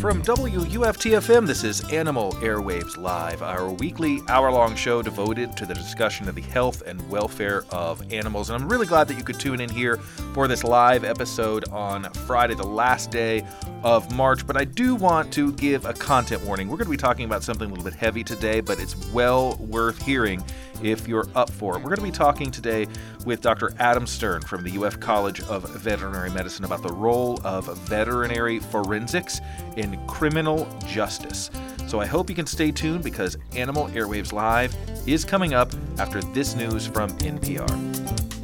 From WUFTFM, this is Animal Airwaves Live, our weekly hour long show devoted to the discussion of the health and welfare of animals. And I'm really glad that you could tune in here for this live episode on Friday, the last day of March. But I do want to give a content warning. We're going to be talking about something a little bit heavy today, but it's well worth hearing if you're up for it. We're going to be talking today with Dr. Adam Stern from the UF College of Veterinary Medicine about the role of veterinary forensics in criminal justice. So I hope you can stay tuned because Animal Airwaves Live is coming up after this news from NPR.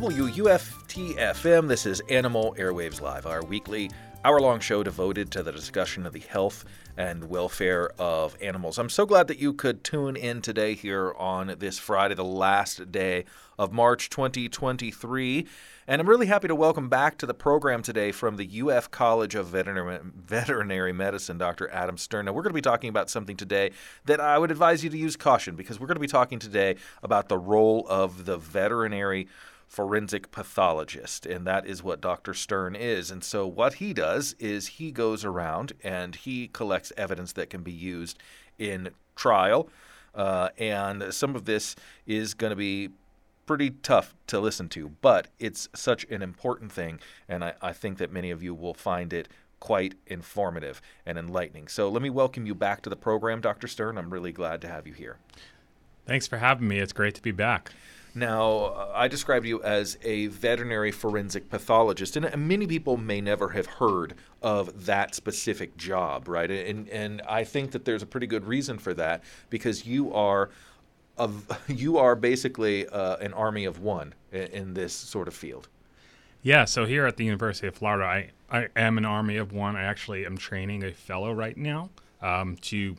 WUFT-FM, this is Animal Airwaves Live, our weekly hour-long show devoted to the discussion of the health and welfare of animals. I'm so glad that you could tune in today here on this Friday, the last day of March 2023. And I'm really happy to welcome back to the program today from the UF College of Veterinary, Veterinary Medicine, Dr. Adam Stern. Now, we're going to be talking about something today that I would advise you to use caution because we're going to be talking today about the role of the veterinary forensic pathologist, and that is what Dr. Stern is. And so, what he does is he goes around and he collects evidence that can be used in trial. Uh, and some of this is going to be pretty tough to listen to, but it's such an important thing, and I, I think that many of you will find it quite informative and enlightening. So, let me welcome you back to the program, Dr. Stern. I'm really glad to have you here. Thanks for having me. It's great to be back. Now, I described you as a veterinary forensic pathologist, and many people may never have heard of that specific job, right? And and I think that there's a pretty good reason for that because you are of you are basically uh, an army of one in, in, this sort of field. Yeah. So here at the University of Florida, I I am an army of one. I actually am training a fellow right now um, to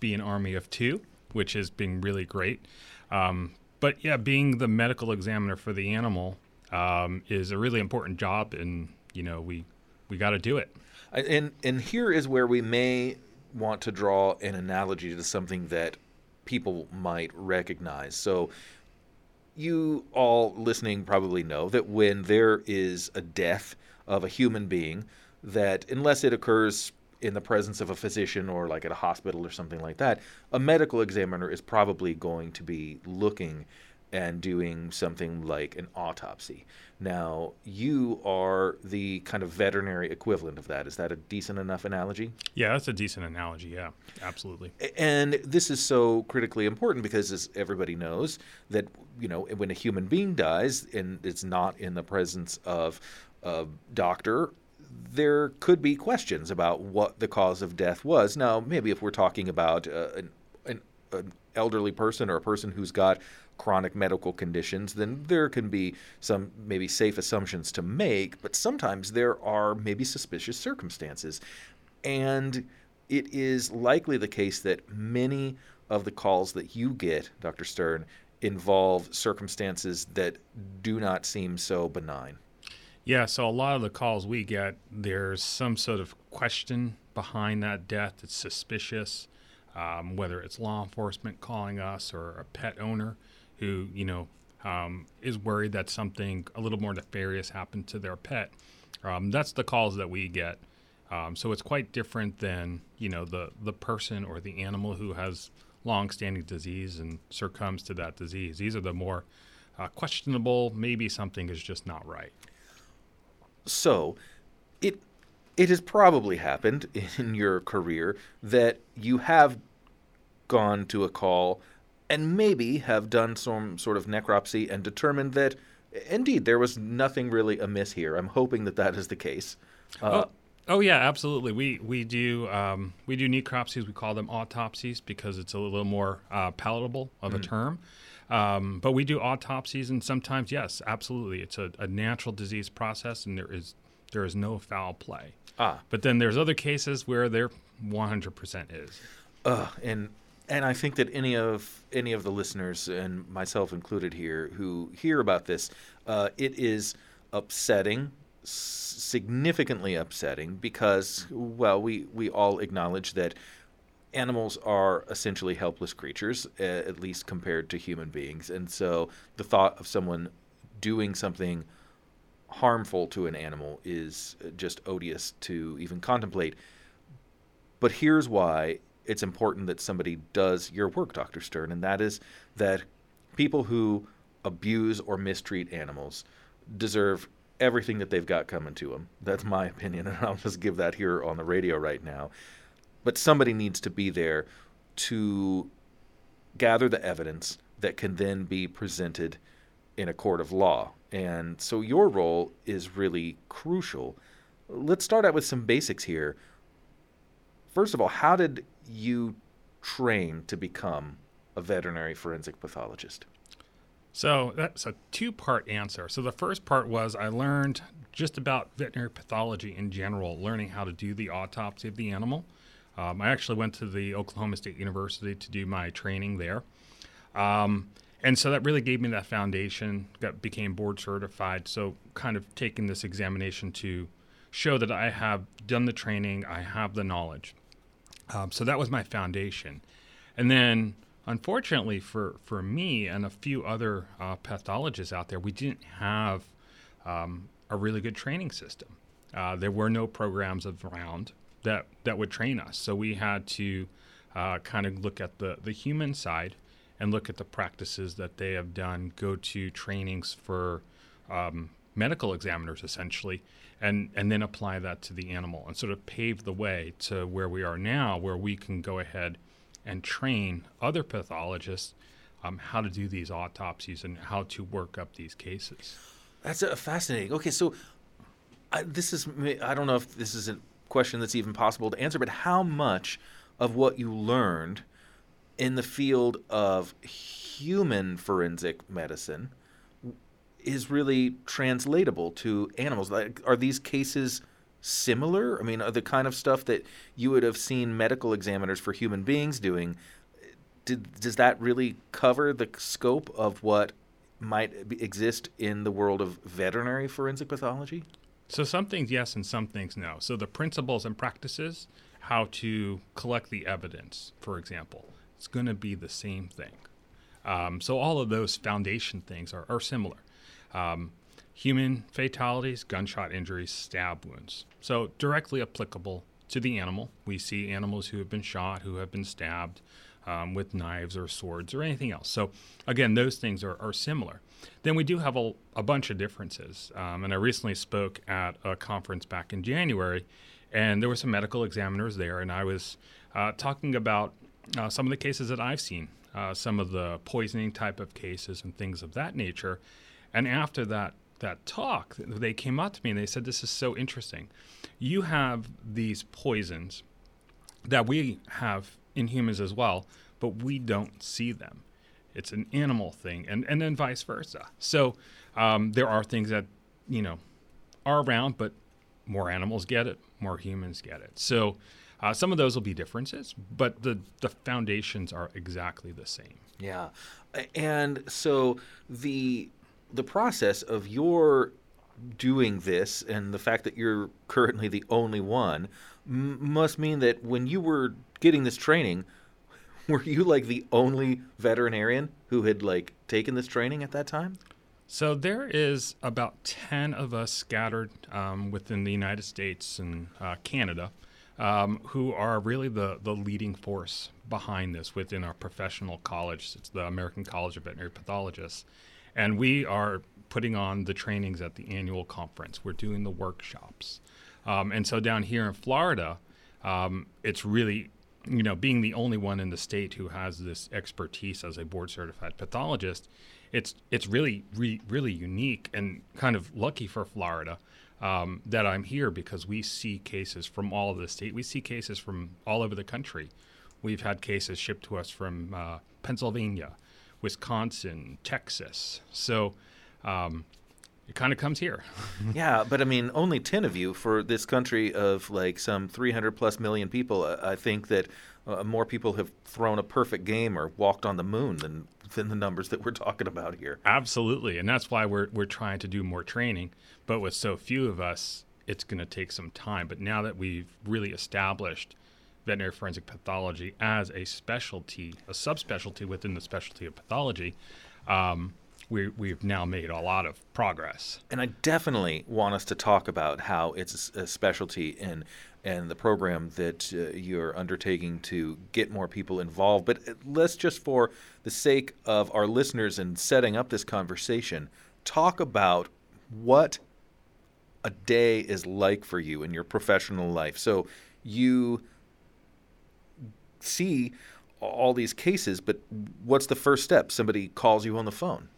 be an army of two, which has been really great. Um, but yeah, being the medical examiner for the animal um, is a really important job, and you know we we got to do it. And and here is where we may want to draw an analogy to something that people might recognize. So you all listening probably know that when there is a death of a human being, that unless it occurs in the presence of a physician or like at a hospital or something like that, a medical examiner is probably going to be looking and doing something like an autopsy. Now, you are the kind of veterinary equivalent of that. Is that a decent enough analogy? Yeah, that's a decent analogy. Yeah, absolutely. And this is so critically important because, as everybody knows, that you know when a human being dies and it's not in the presence of a doctor there could be questions about what the cause of death was. Now, maybe if we're talking about uh, an, an, an, elderly person or a person who's got chronic medical conditions, then there can be some maybe safe assumptions to make, but sometimes there are maybe suspicious circumstances. And it is likely the case that many of the calls that you get, Dr. Stern, involve circumstances that do not seem so benign. Yeah, so a lot of the calls we get, there's some sort of question behind that death that's suspicious, um, whether it's law enforcement calling us or a pet owner who, you know, um, is worried that something a little more nefarious happened to their pet. Um, that's the calls that we get. Um, so it's quite different than, you know, the, the person or the animal who has long-standing disease and succumbs to that disease. These are the more uh, questionable, maybe something is just not right. So, it it has probably happened in your career that you have gone to a call and maybe have done some sort of necropsy and determined that indeed there was nothing really amiss here. I'm hoping that that is the case. Uh, oh. Oh yeah, absolutely. We we do um, we do necropsies. We call them autopsies because it's a little more uh, palatable of mm-hmm. a term. Um, but we do autopsies, and sometimes, yes, absolutely, it's a, a, natural disease process, and there is there is no foul play. Ah. But then there's other cases where there 100% is. Uh, and and I think that any of any of the listeners and myself included here who hear about this, uh, it is upsetting, significantly upsetting because well, we we all acknowledge that animals are essentially helpless creatures, uh, at least compared to human beings, and so the thought of someone doing something harmful to an animal is just odious to even contemplate. But here's why it's important that somebody does your work, Dr. Stern, and that is that people who abuse or mistreat animals deserve everything that they've got coming to them. That's my opinion, and I'll just give that here on the radio right now. But somebody needs to be there to gather the evidence that can then be presented in a court of law. And so your role is really crucial. Let's start out with some basics here. First of all, how did you train to become a veterinary forensic pathologist? So that's a two part answer. So the first part was I learned just about veterinary pathology in general, learning how to do the autopsy of the animal. Um, I actually went to the Oklahoma State University to do my training there. Um, and so that really gave me that foundation, got became board certified. So kind of taking this examination to show that I have done the training, I have the knowledge. Um, so that was my foundation. And then, unfortunately for, for me and a few other uh, pathologists out there, we didn't have um, a really good training system. Uh, there were no programs around that, that would train us. So we had to uh, kind of look at the, the human side and look at the practices that they have done, go to trainings for um, medical examiners essentially, and, and then apply that to the animal and sort of pave the way to where we are now, where we can go ahead and train other pathologists um, how to do these autopsies and how to work up these cases. That's uh, fascinating. Okay, so I, this is, I don't know if this is a question that's even possible to answer, but how much of what you learned in the field of human forensic medicine is really translatable to animals. Like, are these cases similar? I mean, are the kind of stuff that you would have seen medical examiners for human beings doing? Did, does that really cover the scope of what might exist in the world of veterinary forensic pathology? So some things yes, and some things no. So the principles and practices, how to collect the evidence, for example, it's going to be the same thing. Um, so all of those foundation things are, are similar. Um, human fatalities, gunshot injuries, stab wounds. So directly applicable to the animal. We see animals who have been shot, who have been stabbed um, with knives or swords or anything else. So again, those things are, are similar. Then we do have a, a bunch of differences. Um, and I recently spoke at a conference back in January, and there were some medical examiners there, and I was uh, talking about uh, some of the cases that I've seen, uh, some of the poisoning type of cases and things of that nature. And after that that talk, they came up to me and they said, "This is so interesting. You have these poisons that we have in humans as well, but we don't see them. It's an animal thing, and and then vice versa. So um, there are things that you know are around, but more animals get it, more humans get it. So." Uh, some of those will be differences, but the, the foundations are exactly the same. Yeah. And so the the process of your doing this and the fact that you're currently the only one m- must mean that when you were getting this training were you like the only veterinarian who had like taken this training at that time so there is about 10 of us scattered um, within the united states and uh, canada um, who are really the, the leading force behind this within our professional college it's the american college of veterinary pathologists and we are putting on the trainings at the annual conference. We're doing the workshops. Um, and so down here in Florida, um, it's really, you know, being the only one in the state who has this expertise as a board certified pathologist, it's it's really re- really unique and kind of lucky for Florida um, that I'm here because we see cases from all of the state. We see cases from all over the country. We've had cases shipped to us from uh, Pennsylvania, Wisconsin, Texas. So um, it kind of comes here. yeah, but I mean, only 10 of you for this country of like some 300 plus million people. I think that uh, more people have thrown a perfect game or walked on the moon than than the numbers that we're talking about here. Absolutely, and that's why we're we're trying to do more training. But with so few of us, it's going to take some time. But now that we've really established veterinary forensic pathology as a specialty, a subspecialty within the specialty of pathology, um, we, we've now made a lot of progress. And I definitely want us to talk about how it's a specialty in and the program that uh, you're undertaking to get more people involved. But uh, let's just, for the sake of our listeners and setting up this conversation, talk about what a day is like for you in your professional life. So you see all these cases, but what's the first step? Somebody calls you on the phone.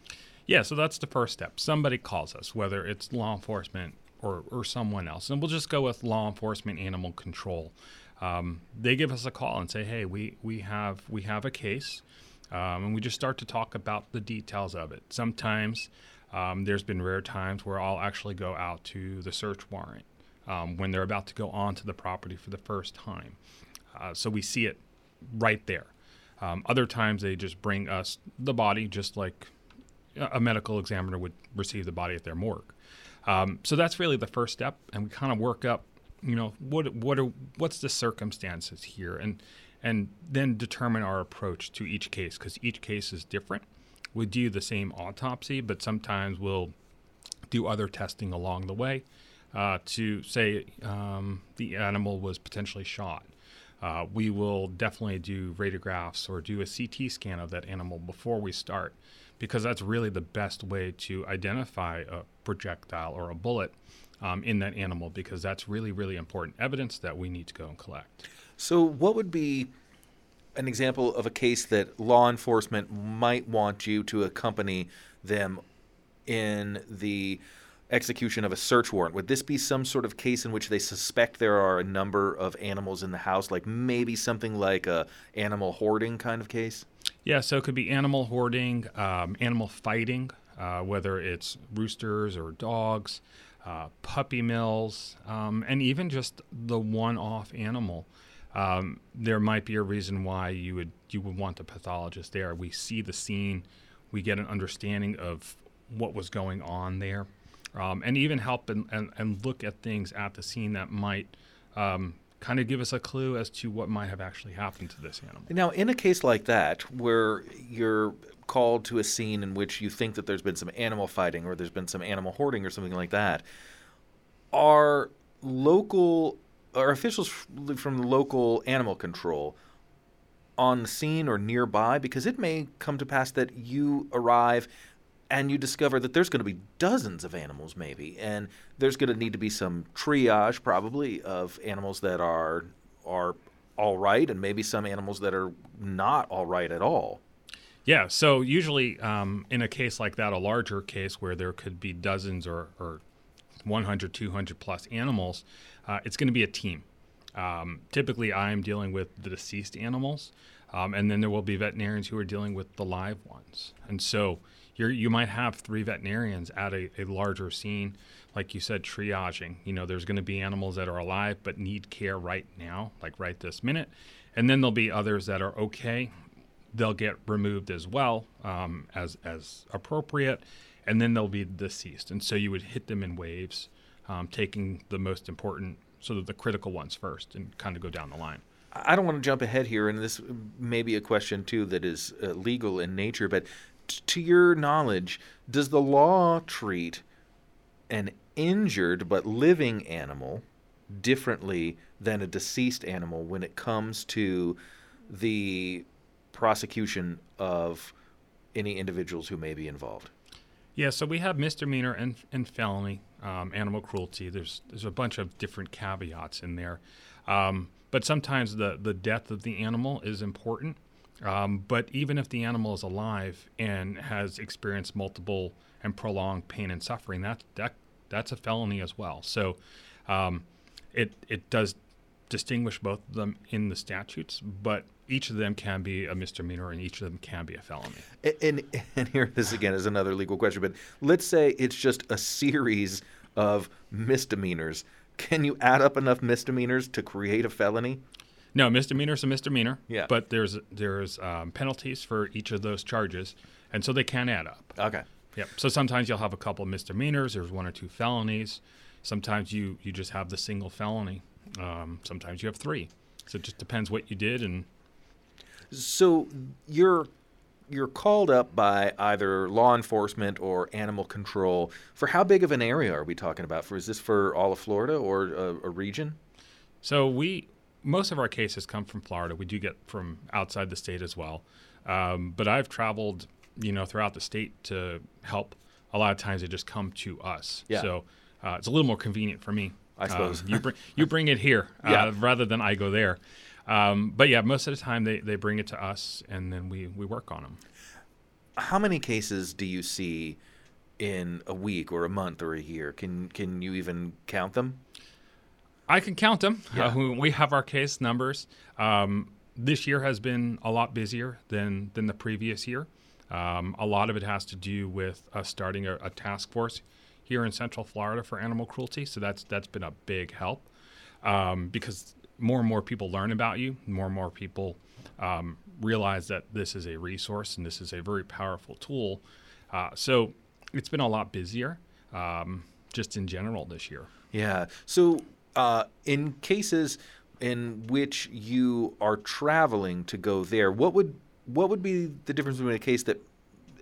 Yeah, so that's the first step. Somebody calls us, whether it's law enforcement or, or someone else. And we'll just go with law enforcement animal control. Um, they give us a call and say, hey, we, we, have, we have a case. Um, and we just start to talk about the details of it. Sometimes um, there's been rare times where I'll actually go out to the search warrant um, when they're about to go onto the property for the first time. Uh, so we see it right there. Um, other times they just bring us the body, just like a medical examiner would receive the body at their morgue. Um, so that's really the first step, and we kind of work up, you know, what what are what's the circumstances here, and and then determine our approach to each case because each case is different. We do the same autopsy, but sometimes we'll do other testing along the way uh, to say um, the animal was potentially shot. Uh, we will definitely do radiographs or do a CT scan of that animal before we start because that's really the best way to identify a projectile or a bullet um, in that animal because that's really, really important evidence that we need to go and collect. So, what would be an example of a case that law enforcement might want you to accompany them in the execution of a search warrant. Would this be some sort of case in which they suspect there are a number of animals in the house, like maybe something like a animal hoarding kind of case? Yeah, so it could be animal hoarding, um, animal fighting, uh, whether it's roosters or dogs, uh, puppy mills, um, and even just the one-off animal. Um, there might be a reason why you would you would want a pathologist there. We see the scene, we get an understanding of what was going on there um, and even help and, and, and, look at things at the scene that might um, kind of give us a clue as to what might have actually happened to this animal. Now, in a case like that, where you're called to a scene in which you think that there's been some animal fighting or there's been some animal hoarding or something like that, are local or officials from the local animal control on the scene or nearby? Because it may come to pass that you arrive and you discover that there's going to be dozens of animals maybe and there's going to need to be some triage probably of animals that are are all right and maybe some animals that are not all right at all. Yeah so usually um, in a case like that a larger case where there could be dozens or, or 100 200 plus animals uh, it's going to be a team. Um, typically i'm dealing with the deceased animals um, and then there will be veterinarians who are dealing with the live ones. And so you you might have three veterinarians at a, a larger scene, like you said, triaging. You know, there's going to be animals that are alive but need care right now, like right this minute, and then there'll be others that are okay. They'll get removed as well um, as as appropriate, and then they'll be deceased. And so you would hit them in waves, um, taking the most important, sort of the critical ones first, and kind of go down the line. I don't want to jump ahead here, and this may be a question too that is uh, legal in nature, but to your knowledge, does the law treat an injured but living animal differently than a deceased animal when it comes to the prosecution of any individuals who may be involved? Yeah, so we have misdemeanor and, and felony um, animal cruelty. There's there's a bunch of different caveats in there, um, but sometimes the the death of the animal is important. Um, but even if the animal is alive and has experienced multiple and prolonged pain and suffering, that that that's a felony as well. So um, it it does distinguish both of them in the statutes, but each of them can be a misdemeanor and each of them can be a felony. And, and, and here this again is another legal question, but let's say it's just a series of misdemeanors. Can you add up enough misdemeanors to create a felony? No, misdemeanor is a misdemeanor. Yeah. But there's there's um, penalties for each of those charges, and so they can add up. Okay. Yep. So sometimes you'll have a couple of misdemeanors. There's one or two felonies. Sometimes you you just have the single felony. Um, sometimes you have three. So it just depends what you did and So you're you're called up by either law enforcement or animal control. For how big of an area are we talking about? For is this for all of Florida or a, a region? So we most of our cases come from Florida. We do get from outside the state as well. Um, but I've traveled, you know, throughout the state to help. A lot of times they just come to us. Yeah. So uh, it's a little more convenient for me. I suppose. Um, you bring you bring it here uh, Yeah. rather than I go there. Um, but yeah, most of the time they, they bring it to us and then we, we work on them. How many cases do you see in a week or a month or a year? Can can you even count them? I can count them. Yeah. Uh, we- have our case numbers. Um, this year has been a lot busier than than the previous year. Um, a lot of it has to do with us starting a, a task force here in Central Florida for animal cruelty. So that's that's been a big help um, because more and more people learn about you. More and more people um, realize that this is a resource and this is a very powerful tool. Uh, so it's been a lot busier um, just in general this year. Yeah. So, uh, in cases in which you are traveling to go there, what would what would be the difference between a case that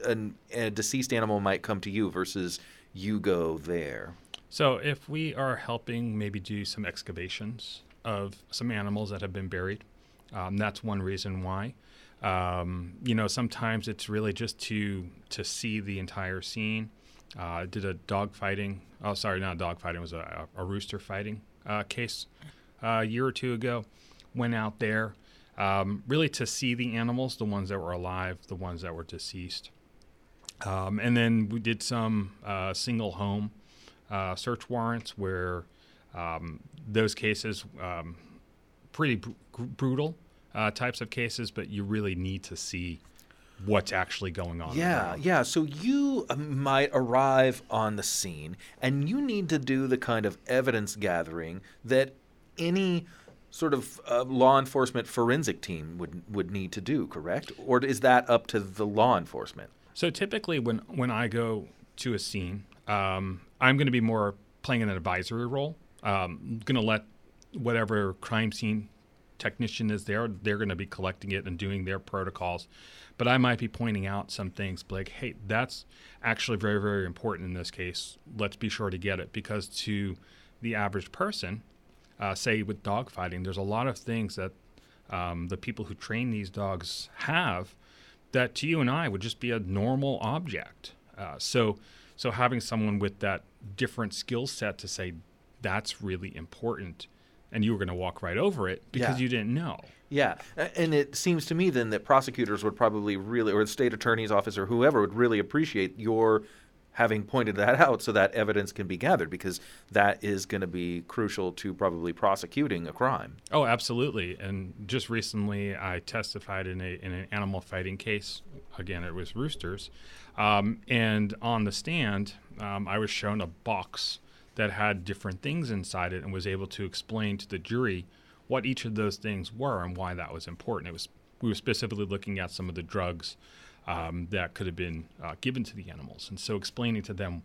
an, a deceased animal might come to you versus you go there? So, if we are helping maybe do some excavations of some animals that have been buried, um, that's one reason why. Um, you know, sometimes it's really just to to see the entire scene. Uh, I did a dog fighting. Oh, sorry, not dog fighting. It was a, a rooster fighting uh, case uh, a year or two ago. Went out there um, really to see the animals, the ones that were alive, the ones that were deceased. Um, and then we did some uh, single home uh, search warrants where um, those cases, um, pretty br- brutal uh, types of cases, but you really need to see what's actually going on. Yeah, yeah. So you uh, might arrive on the scene and you need to do the kind of evidence gathering that any sort of uh, law enforcement forensic team would would need to do, correct? Or is that up to the law enforcement? So typically, when when I go to a scene, um, I'm going to be more playing an advisory role. Um, I'm going to let whatever crime scene technician is there, they're going to be collecting it and doing their protocols. But I might be pointing out some things like, hey, that's actually very, very important in this case. Let's be sure to get it because to the average person, uh, say with dog fighting, there's a lot of things that um, the people who train these dogs have that to you and I would just be a normal object. Uh, so, so having someone with that different skill set to say that's really important, and you were going to walk right over it because Yeah. you didn't know. Yeah, and it seems to me then that prosecutors would probably really, or the state attorney's office or whoever would really appreciate your having pointed that out so that evidence can be gathered because that is going to be crucial to probably prosecuting a crime. Oh, absolutely. And just recently, I testified in a in an animal fighting case. Again, it was roosters, um, and on the stand, um, I was shown a box that had different things inside it, and was able to explain to the jury what each of those things were and why that was important. It was we were specifically looking at some of the drugs um, that could have been uh, given to the animals, and so explaining to them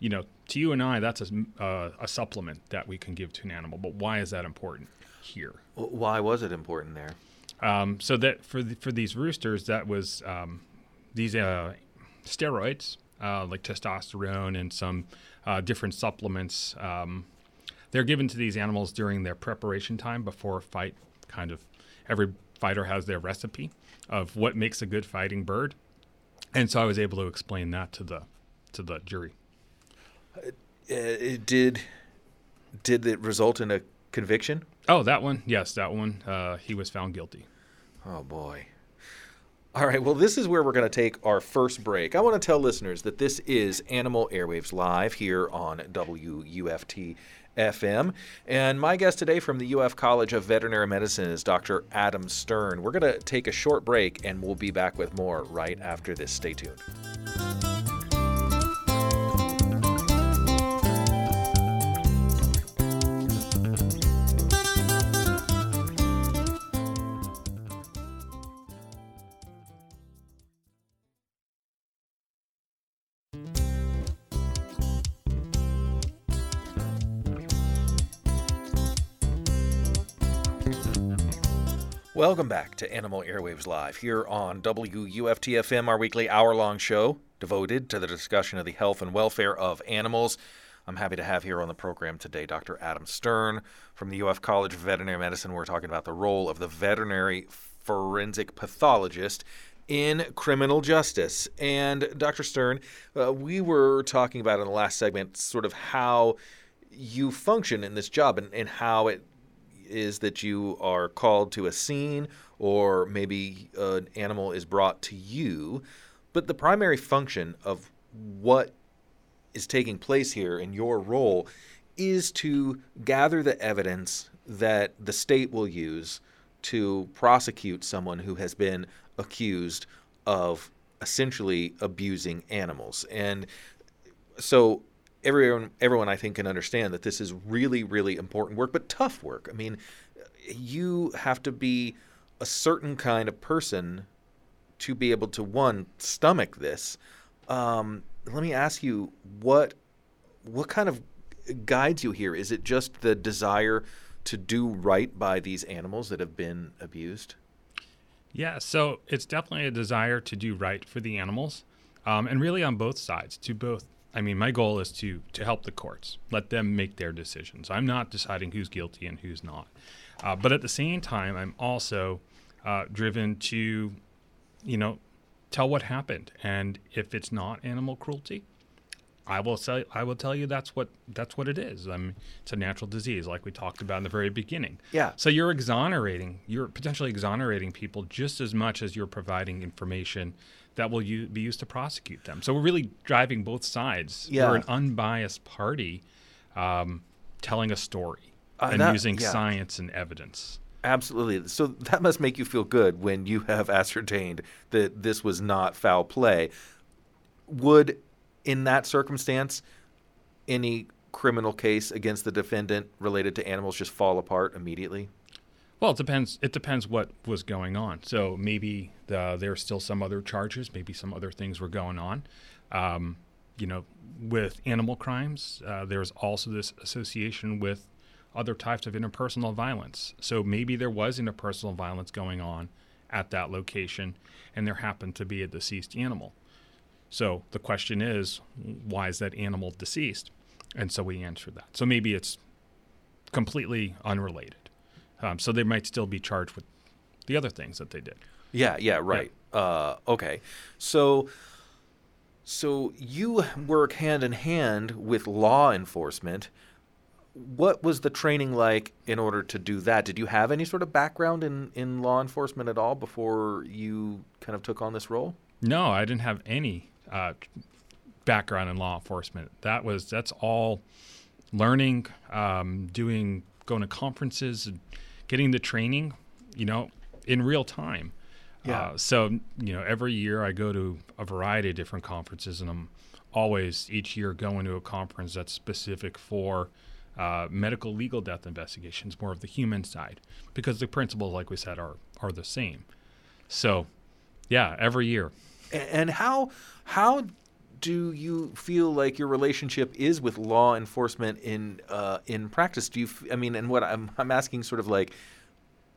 you know, to you and I, that's a, uh, a supplement that we can give to an animal. But why is that important here? Why was it important there? Um, so that for the, for these roosters, that was um, these uh, steroids uh, like testosterone and some uh, different supplements. Um, they're given to these animals during their preparation time before a fight. Kind of every fighter has their recipe of what makes a good fighting bird, and so I was able to explain that to the to the jury. Uh, it did did it result in a conviction? Oh, that one. Yes, that one. Uh, he was found guilty. Oh boy. All right, well, this is where we're going to take our first break. I want to tell listeners that this is Animal Airwaves Live here on WUFT FM. And my guest today from the UF College of Veterinary Medicine is Dr. Adam Stern. We're going to take a short break and we'll be back with more right after this. Stay tuned. Welcome back to Animal Airwaves Live here on WUFTFM, our weekly hour long show devoted to the discussion of the health and welfare of animals. I'm happy to have here on the program today Dr. Adam Stern from the UF College of Veterinary Medicine. We're talking about the role of the veterinary forensic pathologist in criminal justice. And Dr. Stern, uh, we were talking about in the last segment sort of how you function in this job and, and how it is that you are called to a scene or maybe an animal is brought to you. But the primary function of what is taking place here in your role is to gather the evidence that the state will use to prosecute someone who has been accused of essentially abusing animals. And so everyone everyone I think can understand that this is really really important work, but tough work. I mean, you have to be a certain kind of person to be able to one stomach this. Um, let me ask you what what kind of guides you here? Is it just the desire to do right by these animals that have been abused? Yeah, so it's definitely a desire to do right for the animals, um, and really on both sides. To both, I mean, my goal is to to help the courts, let them make their decisions. I'm not deciding who's guilty and who's not, uh, but at the same time, I'm also uh, driven to, you know, tell what happened, and if it's not animal cruelty, I will say I will tell you that's what that's what it is. I mean, it's a natural disease, like we talked about in the very beginning. Yeah. So you're exonerating, you're potentially exonerating people just as much as you're providing information that will u- be used to prosecute them. So we're really driving both sides. Yeah. We're an unbiased party, um, telling a story Uh, and that- using yeah. science and evidence. Absolutely. So that must make you feel good when you have ascertained that this was not foul play. Would, in that circumstance, any criminal case against the defendant related to animals just fall apart immediately? Well, it depends. It depends what was going on. So maybe the, there are still some other charges. Maybe some other things were going on. Um, you know, with animal crimes, uh, there's also this association with other types of interpersonal violence. So maybe there was interpersonal violence going on at that location, and there happened to be a deceased animal. So the question is, why is that animal deceased? And so we answer that. So maybe it's completely unrelated. Um, so they might still be charged with the other things that they did. Yeah, yeah, right. Uh, okay. So so you work hand in hand with law enforcement. What was the training like in order to do that? Did you have any sort of background in, in law enforcement at all before you kind of took on this role? No, I didn't have any uh, background in law enforcement. That was that's all learning, um, doing, going to conferences, and getting the training. You know, in real time. Yeah. Uh, so you know, every year I go to a variety of different conferences, and I'm always each year going to a conference that's specific for uh, medical legal death investigations, more of the human side, because the principles, like we said, are are the same. So, yeah, every year. And how how do you feel like your relationship is with law enforcement in uh, in practice? Do you? f- I mean, and what I'm I'm asking, sort of like,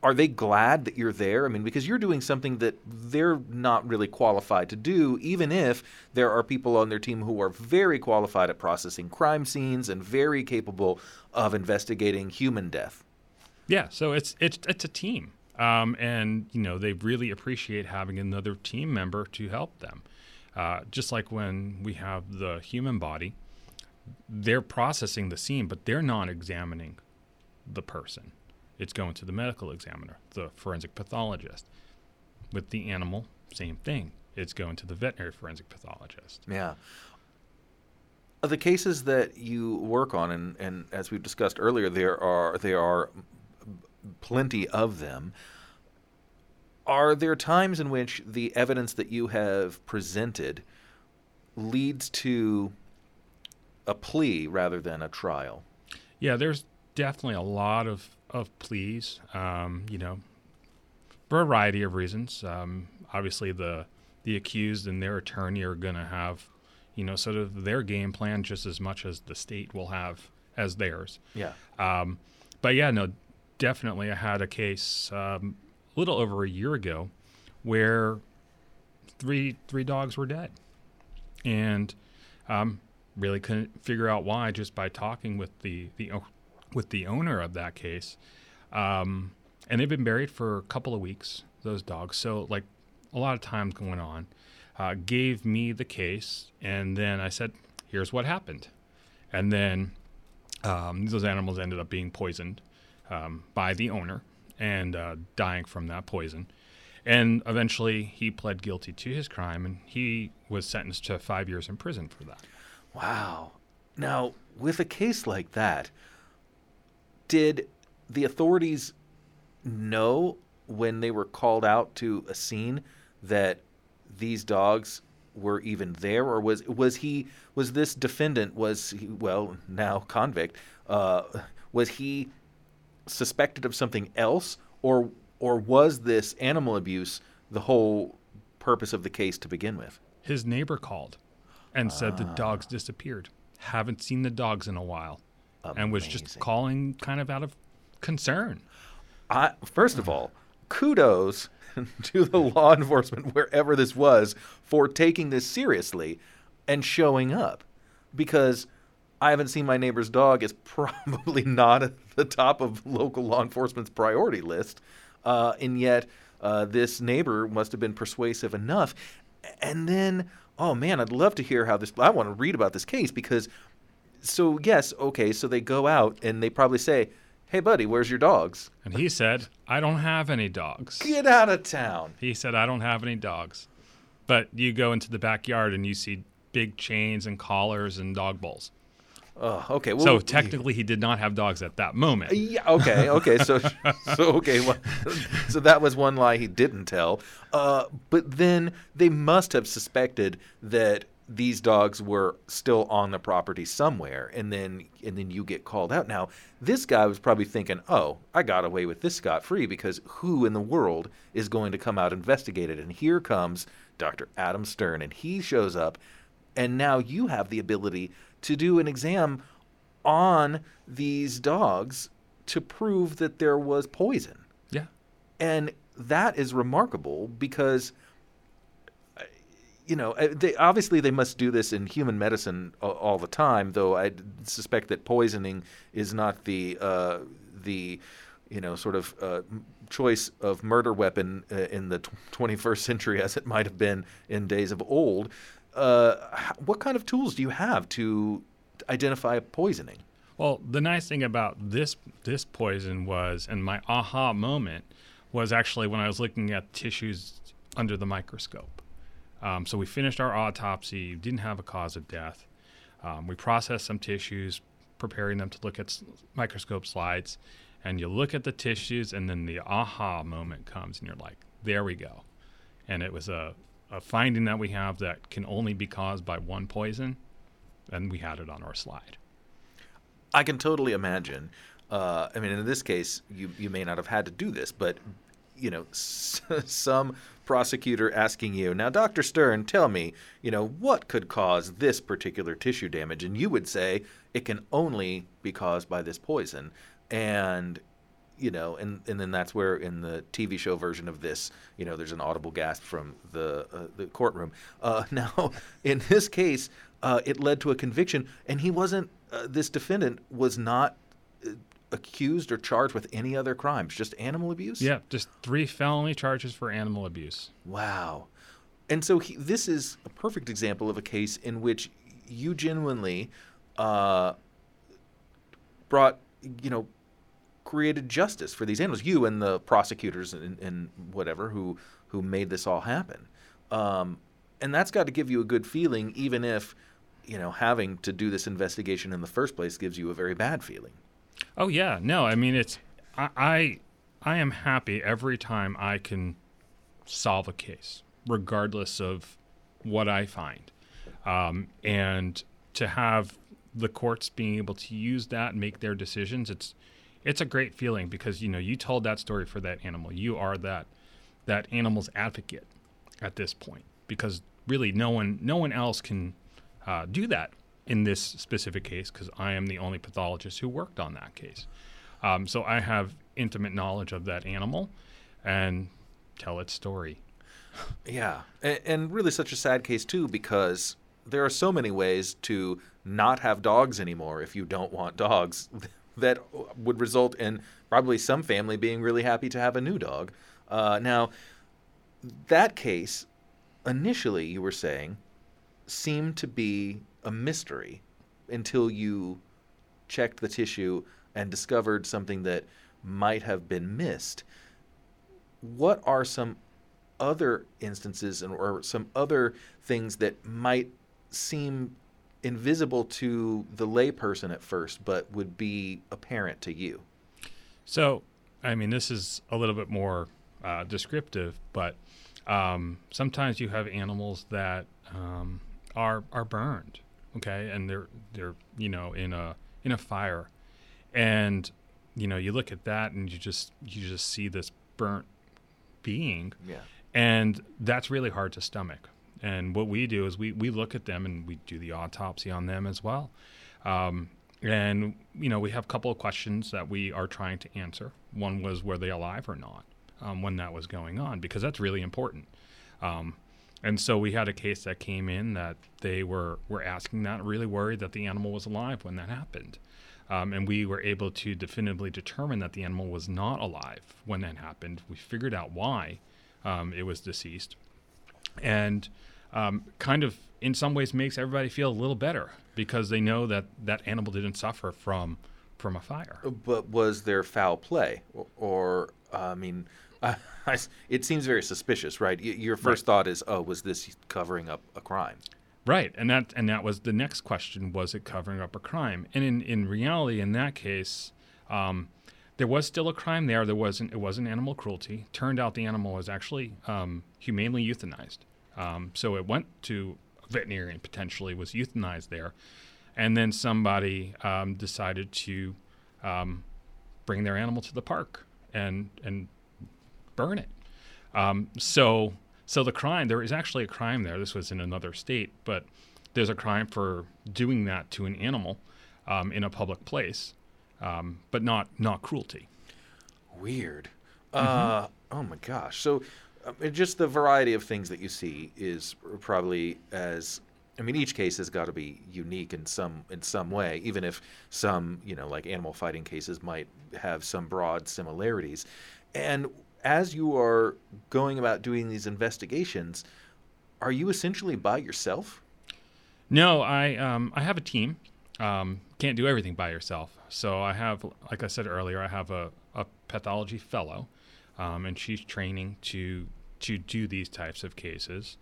are they glad that you're there? I mean, because you're doing something that they're not really qualified to do, even if there are people on their team who are very qualified at processing crime scenes and very capable of investigating human death. Yeah, so it's it's it's a team, um, and you know they really appreciate having another team member to help them. Uh, just like when we have the human body, they're processing the scene, but they're not examining the person. It's going to the medical examiner, the forensic pathologist. With the animal, same thing. It's going to the veterinary forensic pathologist. Yeah. The cases that you work on, and, and as we've discussed earlier, there are there are plenty of them. Are there times in which the evidence that you have presented leads to a plea rather than a trial? Yeah, there's definitely a lot of, of pleas, um, you know, for a variety of reasons. Um, obviously, the the accused and their attorney are going to have, you know, sort of their game plan just as much as the state will have as theirs. Yeah. Um, but yeah, no, definitely, I had a case um, little over a year ago, where three three dogs were dead, and um, really couldn't figure out why just by talking with the the with the owner of that case. Um, and they've been buried for a couple of weeks. Those dogs, so like a lot of times going on, uh, gave me the case, and then I said, "Here's what happened," and then um, those animals ended up being poisoned um, by the owner and uh, dying from that poison. And eventually, he pled guilty to his crime, and he was sentenced to five years in prison for that. Wow. Now, with a case like that, did the authorities know when they were called out to a scene that these dogs were even there, or was was he was this defendant was he, well now convict uh, was he suspected of something else, or or was this animal abuse the whole purpose of the case to begin with? His neighbor called and said the ah. dogs disappeared. Haven't seen the dogs in a while, and was just calling kind of out of concern. I, first of all, kudos to the law enforcement wherever this was for taking this seriously and showing up because I haven't seen my neighbor's dog is probably not at the top of local law enforcement's priority list. Uh, and yet, uh, this neighbor must have been persuasive enough. And then, oh man, I'd love to hear how this. I want to read about this case because so yes, okay, so they go out and they probably say, "Hey, buddy, where's your dogs? And he said, I don't have any dogs. Get out of town." He said, I don't have any dogs. But you go into the backyard and you see big chains and collars and dog bowls. Oh, okay. Well, So technically, he did not have dogs at that moment. yeah. Okay. Okay. So, so okay. Well, so that was one lie he didn't tell. Uh, but then they must have suspected that these dogs were still on the property somewhere, and then and then you get called out. Now, this guy was probably thinking, "Oh, I got away with this scot free because who in the world is going to come out and investigate it?" And here comes Dr. Adam Stern, and he shows up, and now you have the ability to do an exam on these dogs to prove that there was poison. Yeah. And that is remarkable because, you know, they, obviously they must do this in human medicine all, all the time. Though I suspect that poisoning is not the uh, the you know sort of uh, choice of murder weapon uh, in the 21st century as it might have been in days of old. Uh, what kind of tools do you have to identify poisoning? Well, the nice thing about this this poison was, and my aha moment was actually when I was looking at tissues under the microscope. Um, so we finished our autopsy, didn't have a cause of death. Um, we processed some tissues, preparing them to look at s- microscope slides, and you look at the tissues, and then the aha moment comes, and you're like, "There we go." And it was a, a finding that we have that can only be caused by one poison, and we had it on our slide. I can totally imagine. Uh, I mean, in this case, you you may not have had to do this, but you know, s- some prosecutor asking you now, Doctor Stern, tell me, you know, what could cause this particular tissue damage, and you would say it can only be caused by this poison, and you know, and and then that's where in the TV show version of this, you know, there's an audible gasp from the uh, the courtroom. Uh, now, in this case, uh, it led to a conviction, and he wasn't. Uh, this defendant was not uh, accused or charged with any other crimes, just animal abuse. Yeah, just three felony charges for animal abuse. Wow. And so he, this is a perfect example of a case in which you genuinely uh, brought, you know, created justice for these animals. You and the prosecutors and, and whatever who who made this all happen. Um, and that's got to give you a good feeling, even if, you know, having to do this investigation in the first place gives you a very bad feeling. Oh yeah, no, I mean it's I I, I am happy every time I can solve a case, regardless of what I find, um, and to have the courts being able to use that and make their decisions, it's it's a great feeling because you know you told that story for that animal. You are that that animal's advocate at this point because really no one no one else can uh, do that in this specific case because I am the only pathologist who worked on that case. Um, so I have intimate knowledge of that animal, and tell its story. Yeah, and, and really such a sad case too because there are so many ways to not have dogs anymore if you don't want dogs that would result in probably some family being really happy to have a new dog. Uh, now, that case, initially, you were saying, seemed to be a mystery until you checked the tissue and discovered something that might have been missed. What are some other instances and, or some other things that might seem invisible to the layperson at first, but would be apparent to you? So, I mean, this is a little bit more uh, descriptive, but um, sometimes you have animals that um, are are burned, okay, and they're they're you know in a in a fire, and you know you look at that and you just you just see this burnt being, Yeah. and that's really hard to stomach. And what we do is we, we look at them and we do the autopsy on them as well. Um, and, you know, we have a couple of questions that we are trying to answer. One was, were they alive or not um, when that was going on? Because that's really important. Um, and so we had a case that came in that they were, were asking that, really worried that the animal was alive when that happened. Um, and we were able to definitively determine that the animal was not alive when that happened. We figured out why um, it was deceased. And um, kind of in some ways makes everybody feel a little better because they know that that animal didn't suffer from from a fire. But was there foul play, or, or I mean, I, it seems very suspicious, right? Y- your first Right. thought is, oh, was this covering up a crime? Right, and that and that was the next question: was it covering up a crime? And in in reality, in that case, um, there was still a crime there. There wasn't it wasn't animal cruelty. Turned out the animal was actually um, humanely euthanized. Um, so it went to a veterinarian potentially was euthanized there, and then somebody um, decided to um, bring their animal to the park and and burn it. Um, so so the crime there is actually a crime there. This was in another state, but there's a crime for doing that to an animal um, in a public place, um, but not not cruelty. Weird. Mm-hmm. Uh, oh my gosh. So, just the variety of things that you see is probably as. I mean, each case has got to be unique in some in some way, even if some, you know, like animal fighting cases might have some broad similarities. And as you are going about doing these investigations, are you essentially by yourself? No, I um, I have a team. Um, can't do everything by yourself. So I have, like I said earlier, I have a, a pathology fellow, um, and she's training to to do these types of cases.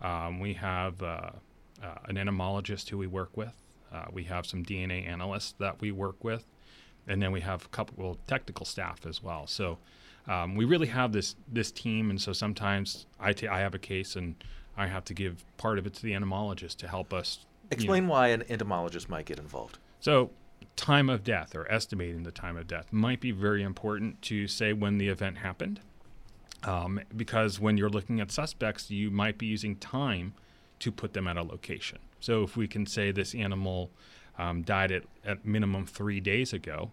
Um, we have uh, uh, an entomologist who we work with. Uh, we have some DNA analysts that we work with, and then we have a couple of technical staff as well. So um, we really have this this team, and so sometimes I I have a case and I have to give part of it to the entomologist to help us. you know. Explain why an entomologist might get involved. So, time of death or estimating the time of death might be very important to say when the event happened. Um, because when you're looking at suspects, you might be using time to put them at a location. So, if we can say this animal um, died at, at minimum three days ago,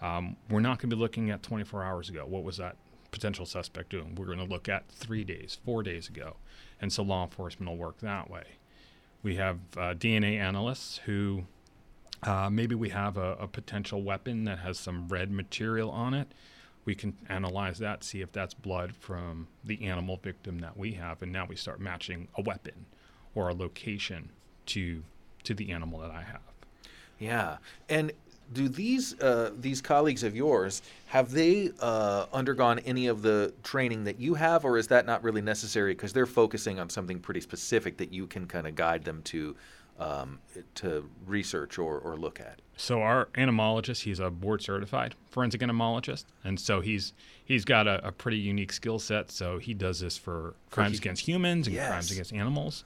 um, we're not going to be looking at 24 hours ago. What was that potential suspect doing? We're going to look at three days, four days ago. And so law enforcement will work that way. We have uh, DNA analysts who uh, maybe we have a, a potential weapon that has some red material on it. We can analyze that, see if that's blood from the animal victim that we have, and now we start matching a weapon or a location to to the animal that I have. Yeah, and do these uh, these colleagues of yours have they uh, undergone any of the training that you have, or is that not really necessary because they're focusing on something pretty specific that you can kind of guide them to um, to research or, or look at? So our entomologist, he's a board certified forensic entomologist, and so he's he's got a, a pretty unique skill set. So he does this for crimes hu- against humans and crimes against animals.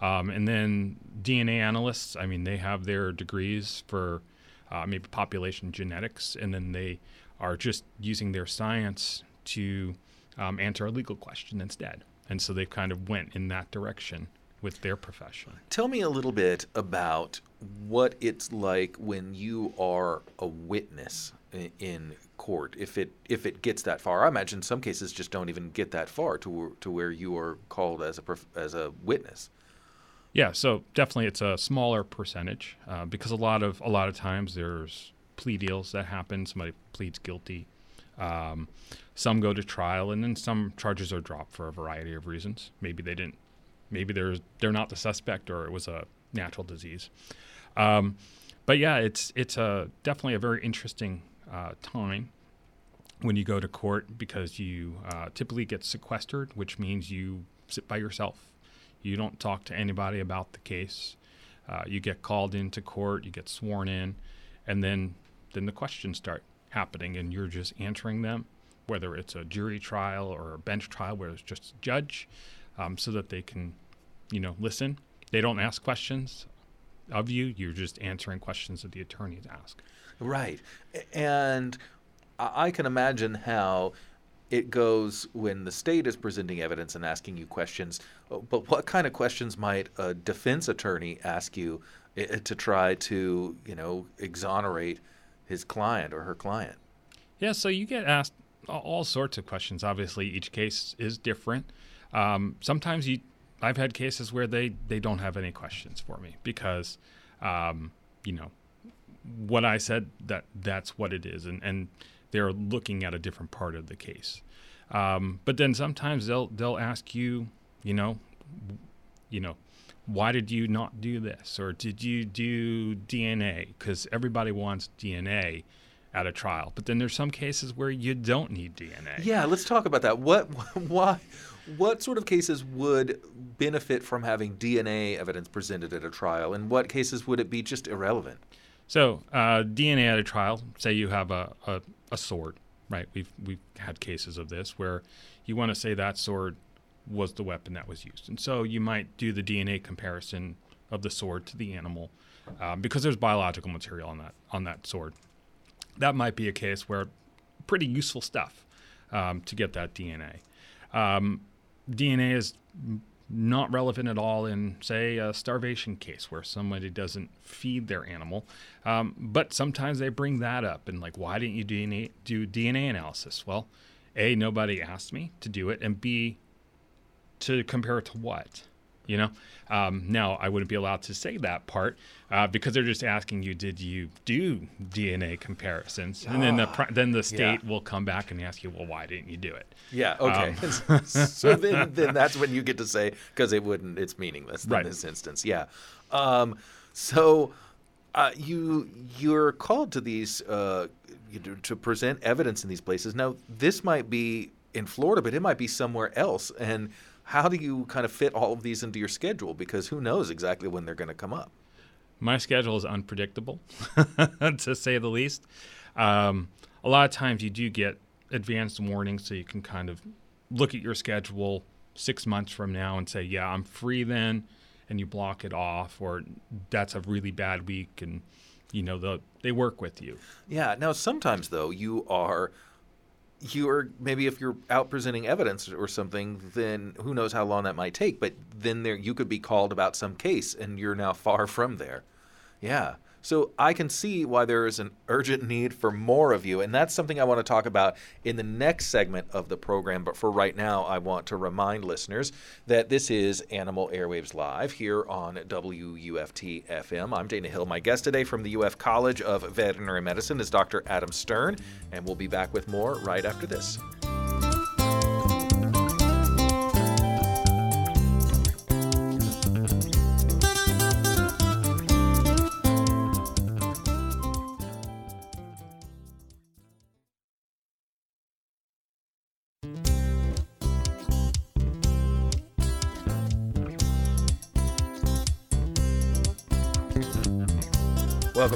Um, and then DNA analysts, I mean, they have their degrees for uh, maybe population genetics, and then they are just using their science to um, answer a legal question instead. And so they kind of went in that direction with their profession. Tell me a little bit about what it's like when you are a witness in court if it if it gets that far. I imagine some cases just don't even get that far to to where you are called as a as a witness. Yeah, so definitely it's a smaller percentage uh, because a lot of a lot of times there's plea deals that happen. Somebody pleads guilty. Um, some go to trial, and then some charges are dropped for a variety of reasons. Maybe they didn't. Maybe they're they're not the suspect, or it was a natural disease. Um, but yeah, it's it's a definitely a very interesting uh, time when you go to court because you uh, typically get sequestered, which means you sit by yourself. You don't talk to anybody about the case. Uh, you get called into court, you get sworn in, and then then the questions start happening, and you're just answering them, whether it's a jury trial or a bench trial where it's just a judge, um, so that they can, you know, listen. They don't ask questions of you. You're just answering questions that the attorneys ask. Right. And I can imagine how it goes when the state is presenting evidence and asking you questions. Uh, but what kind of questions might a defense attorney ask you eh, to try to, you know, exonerate his client or her client? Yeah, so you get asked all sorts of questions. Obviously, each case is different. Um, sometimes you, I've had cases where they they don't have any questions for me because, um, you know, what I said that that's what it is, and and they're looking at a different part of the case. Um, but then sometimes they'll they'll ask you, you know, you know, why did you not do this, or did you do DNA? Because everybody wants DNA at a trial, but then there's some cases where you don't need DNA. Yeah, let's talk about that. What why what sort of cases would benefit from having DNA evidence presented at a trial, and what cases would it be just irrelevant? So uh, DNA at a trial, say you have a, a, a, sword, right? We've we've had cases of this where you want to say that sword was the weapon that was used, and so you might do the DNA comparison of the sword to the animal um, because there's biological material on that on that sword. That might be a case where pretty useful stuff um, to get that DNA. Um, DNA is not relevant at all in, say, a starvation case where somebody doesn't feed their animal. Um, but sometimes they bring that up and, like, why didn't you DNA, do DNA analysis? Well, A, nobody asked me to do it, and B, to compare it to what? You know, um, now I wouldn't be allowed to say that part uh, because they're just asking you, did you do DNA comparisons? And then the ah, then the state yeah. will come back and ask you, well, why didn't you do it? Yeah. Okay. Um, so then, then that's when you get to say because it wouldn't. It's meaningless right. in this instance. Yeah. Um, so uh, you you're called to these uh, to present evidence in these places. Now this might be in Florida, but it might be somewhere else, and how do you kind of fit all of these into your schedule? Because who knows exactly when they're going to come up? My schedule is unpredictable, to say the least. Um, a lot of times you do get advanced warnings, so you can kind of look at your schedule six months from now and say, "Yeah, I'm free then," and you block it off, or that's a really bad week, and you know the, they work with you. Yeah. Now sometimes though you are you are maybe if you're out presenting evidence or something, then who knows how long that might take. But then there you could be called about some case, and you're now far from there. Yeah. So I can see why there is an urgent need for more of you. And that's something I want to talk about in the next segment of the program. But for right now, I want to remind listeners that this is Animal Airwaves Live here on WUFT FM. I'm Dana Hill. My guest today from the UF College of Veterinary Medicine is Dr. Adam Stern. And we'll be back with more right after this.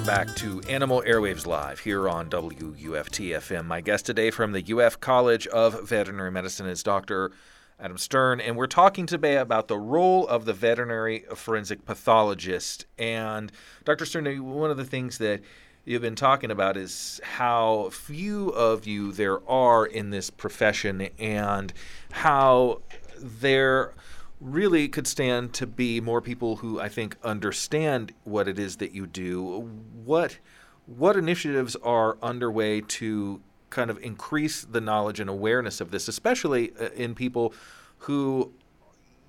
Back to Animal Airwaves Live here on WUFT FM. My guest today from the UF College of Veterinary Medicine is Dr. Adam Stern, and we're talking today about the role of the veterinary forensic pathologist. And Dr. Stern, one of the things that you've been talking about is how few of you there are in this profession and how there really could stand to be more people who I think understand what it is that you do. What what initiatives are underway to kind of increase the knowledge and awareness of this, especially uh, in people who,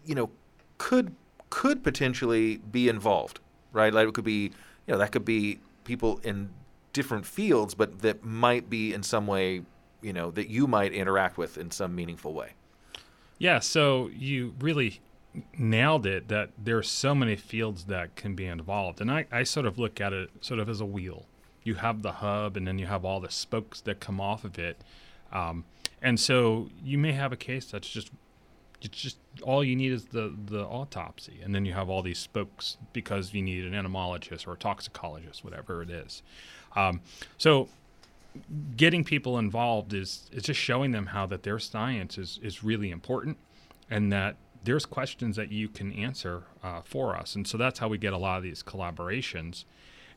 you know, could could potentially be involved, right? Like it could be, you know, that could be people in different fields, but that might be in some way, you know, that you might interact with in some meaningful way. Yeah. So you really nailed it that there's so many fields that can be involved. And I, I sort of look at it sort of as a wheel. You have the hub and then you have all the spokes that come off of it. Um, and so you may have a case that's just it's just all you need is the the autopsy and then you have all these spokes because you need an entomologist or a toxicologist whatever it is um, so getting people involved is is just showing them how that their science is is really important and that there's questions that you can answer uh, for us. And so that's how we get a lot of these collaborations.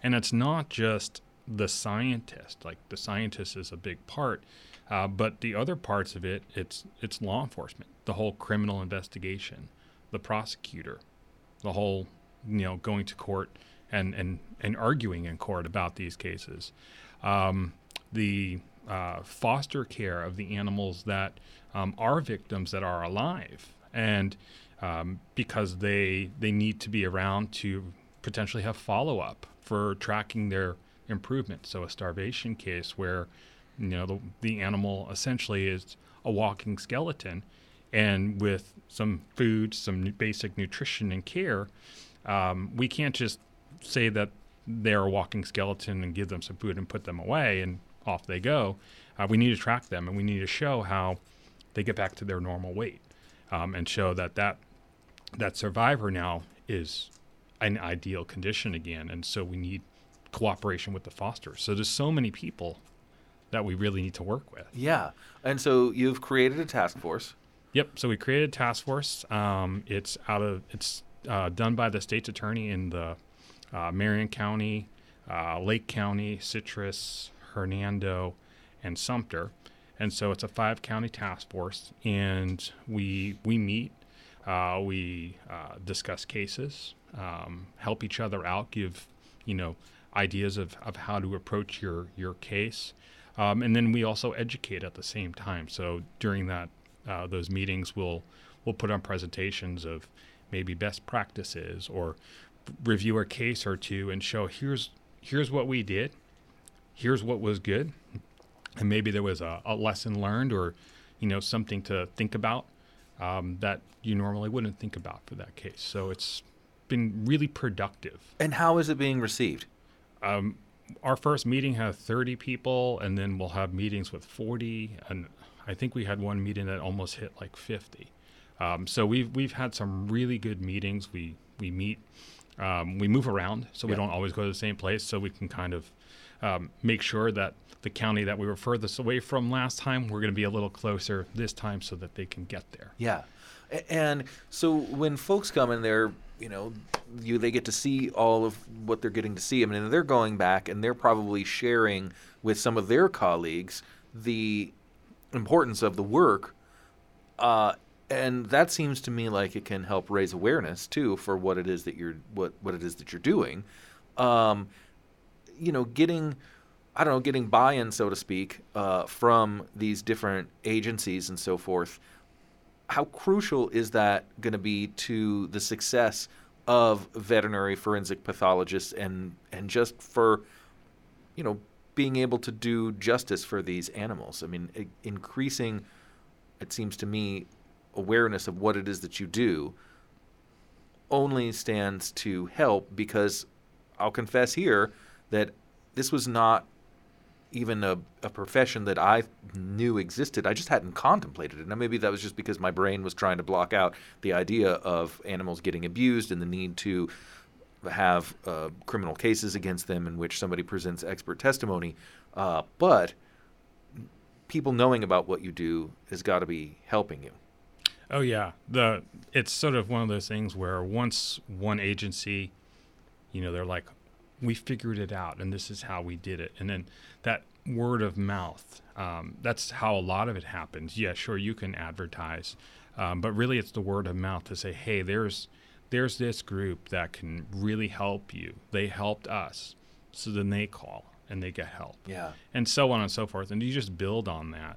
And it's not just the scientist, like the scientist is a big part, uh, but the other parts of it, it's it's law enforcement, the whole criminal investigation, the prosecutor, the whole you know going to court and and and arguing in court about these cases, um, the uh, foster care of the animals that um, are victims that are alive and um, because they they need to be around to potentially have follow up for tracking their improvement. So a starvation case where you know the, the animal essentially is a walking skeleton, and with some food, some basic nutrition and care, um, we can't just say that they're a walking skeleton and give them some food and put them away and off they go. Uh, we need to track them and we need to show how they get back to their normal weight um, and show that, that that survivor now is an ideal condition again. And so we need cooperation with the fosters. So there's so many people that we really need to work with. Yeah. And so you've created a task force. Yep. So we created a task force. Um, it's out of it's uh, done by the state's attorney in the Marion County, uh, Lake County, Citrus, Hernando, and Sumter and so it's a five county task force, and we we meet, uh, we uh, discuss cases, um, help each other out, give you know ideas of, of how to approach your your case, um, and then we also educate at the same time. So during that uh, those meetings, we'll we'll put on presentations of maybe best practices or review a case or two and show here's here's what we did, here's what was good, and maybe there was a, a lesson learned or you know something to think about um, that you normally wouldn't think about for that case. So it's been really productive. And how is it being received? Um, our first meeting had 30 people, and then we'll have meetings with 40, and I think we had one meeting that almost hit like 50. Um, so we've we've had some really good meetings. We we meet, um, we move around, so yeah. we don't always go to the same place. So we can kind of um, make sure that the county that we were furthest away from last time, we're going to be a little closer this time so that they can get there. Yeah. And so when folks come in there, you know, you they get to see all of what they're getting to see. I mean, they're going back and they're probably sharing with some of their colleagues the importance of the work. Uh, and that seems to me like it can help raise awareness too for what it is that you're what what it is that you're doing. Um, you know, getting I don't know, getting buy-in, so to speak, uh, from these different agencies and so forth. How crucial is that going to be to the success of veterinary forensic pathologists and and just for, you know, being able to do justice for these animals? I mean, increasing, it seems to me, awareness of what it is that you do only stands to help because I'll confess here that this was not even a, a profession that I knew existed. I just hadn't contemplated it. Now, maybe that was just because my brain was trying to block out the idea of animals getting abused and the need to have uh, criminal cases against them in which somebody presents expert testimony. Uh, but people knowing about what you do has got to be helping you. Oh yeah, the it's sort of one of those things where once one agency, you know, they're like, we figured it out and this is how we did it and then that word of mouth um, that's how a lot of it happens yeah sure you can advertise um, but really it's the word of mouth to say hey there's there's this group that can really help you they helped us so then they call and they get help. Yeah. And so on and so forth. And you just build on that.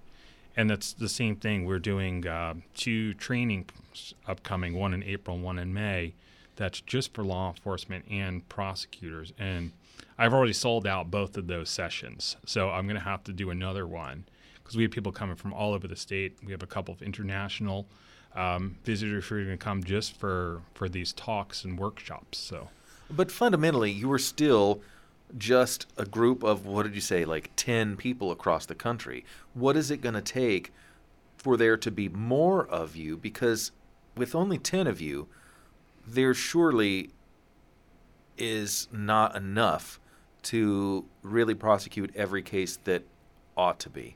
And that's the same thing. We're doing uh, two trainings upcoming, one in April, one in May, that's just for law enforcement and prosecutors. And I've already sold out both of those sessions. So I'm going to have to do another one because we have people coming from all over the state. We have a couple of international um, visitors who are going to come just for, for these talks and workshops. So, But fundamentally, you are still just a group of, what did you say, like 10 people across the country. What is it going to take for there to be more of you? Because with only 10 of you, there surely is not enough to really prosecute every case that ought to be.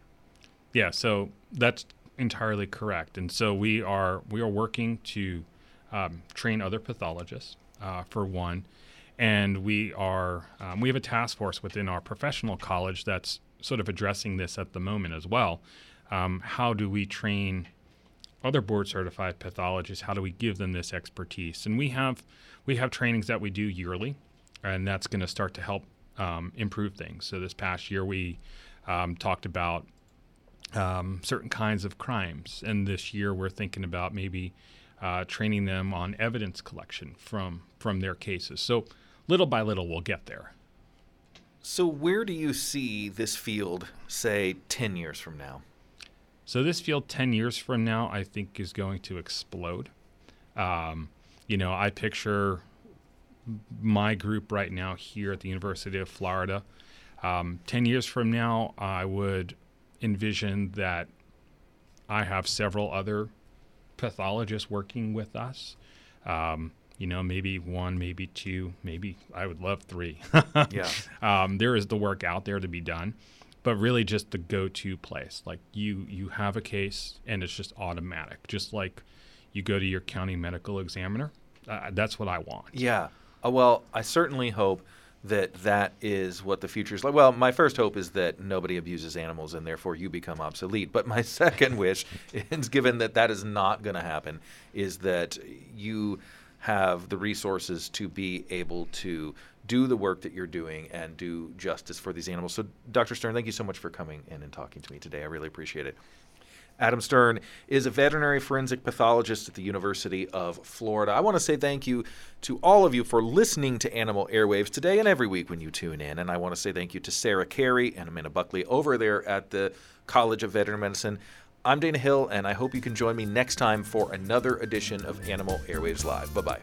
Yeah, so that's entirely correct. And so we are we are working to um, train other pathologists uh, for one, and we are um, we have a task force within our professional college that's sort of addressing this at the moment as well. Um, how do we train other board certified pathologists? How do we give them this expertise? And we have we have trainings that we do yearly, and that's going to start to help um, improve things. So this past year we um, talked about um, certain kinds of crimes. And this year, we're thinking about maybe uh, training them on evidence collection from from their cases. So little by little, we'll get there. So, where do you see this field, say, 10 years from now? So this field, ten years from now, I think is going to explode. Um, you know, I picture my group right now here at the University of Florida. Um, ten years from now, I would envision that I have several other pathologists working with us. Um, you know, maybe one, maybe two, maybe I would love three. Yeah. um, there is the work out there to be done, but really just the go-to place. Like you, you have a case and it's just automatic, just like you go to your county medical examiner. Uh, that's what I want. Yeah. Uh, well, I certainly hope that that is what the future is like. Well, my first hope is that nobody abuses animals and therefore you become obsolete. But my second wish is given that that is not going to happen is that you have the resources to be able to do the work that you're doing and do justice for these animals. So Dr. Stern, thank you so much for coming in and talking to me today. I really appreciate it. Adam Stern is a veterinary forensic pathologist at the University of Florida. I want to say thank you to all of you for listening to Animal Airwaves today and every week when you tune in. And I want to say thank you to Sarah Carey and Amanda Buckley over there at the College of Veterinary Medicine. I'm Dana Hill, and I hope you can join me next time for another edition of Animal Airwaves Live. Bye bye.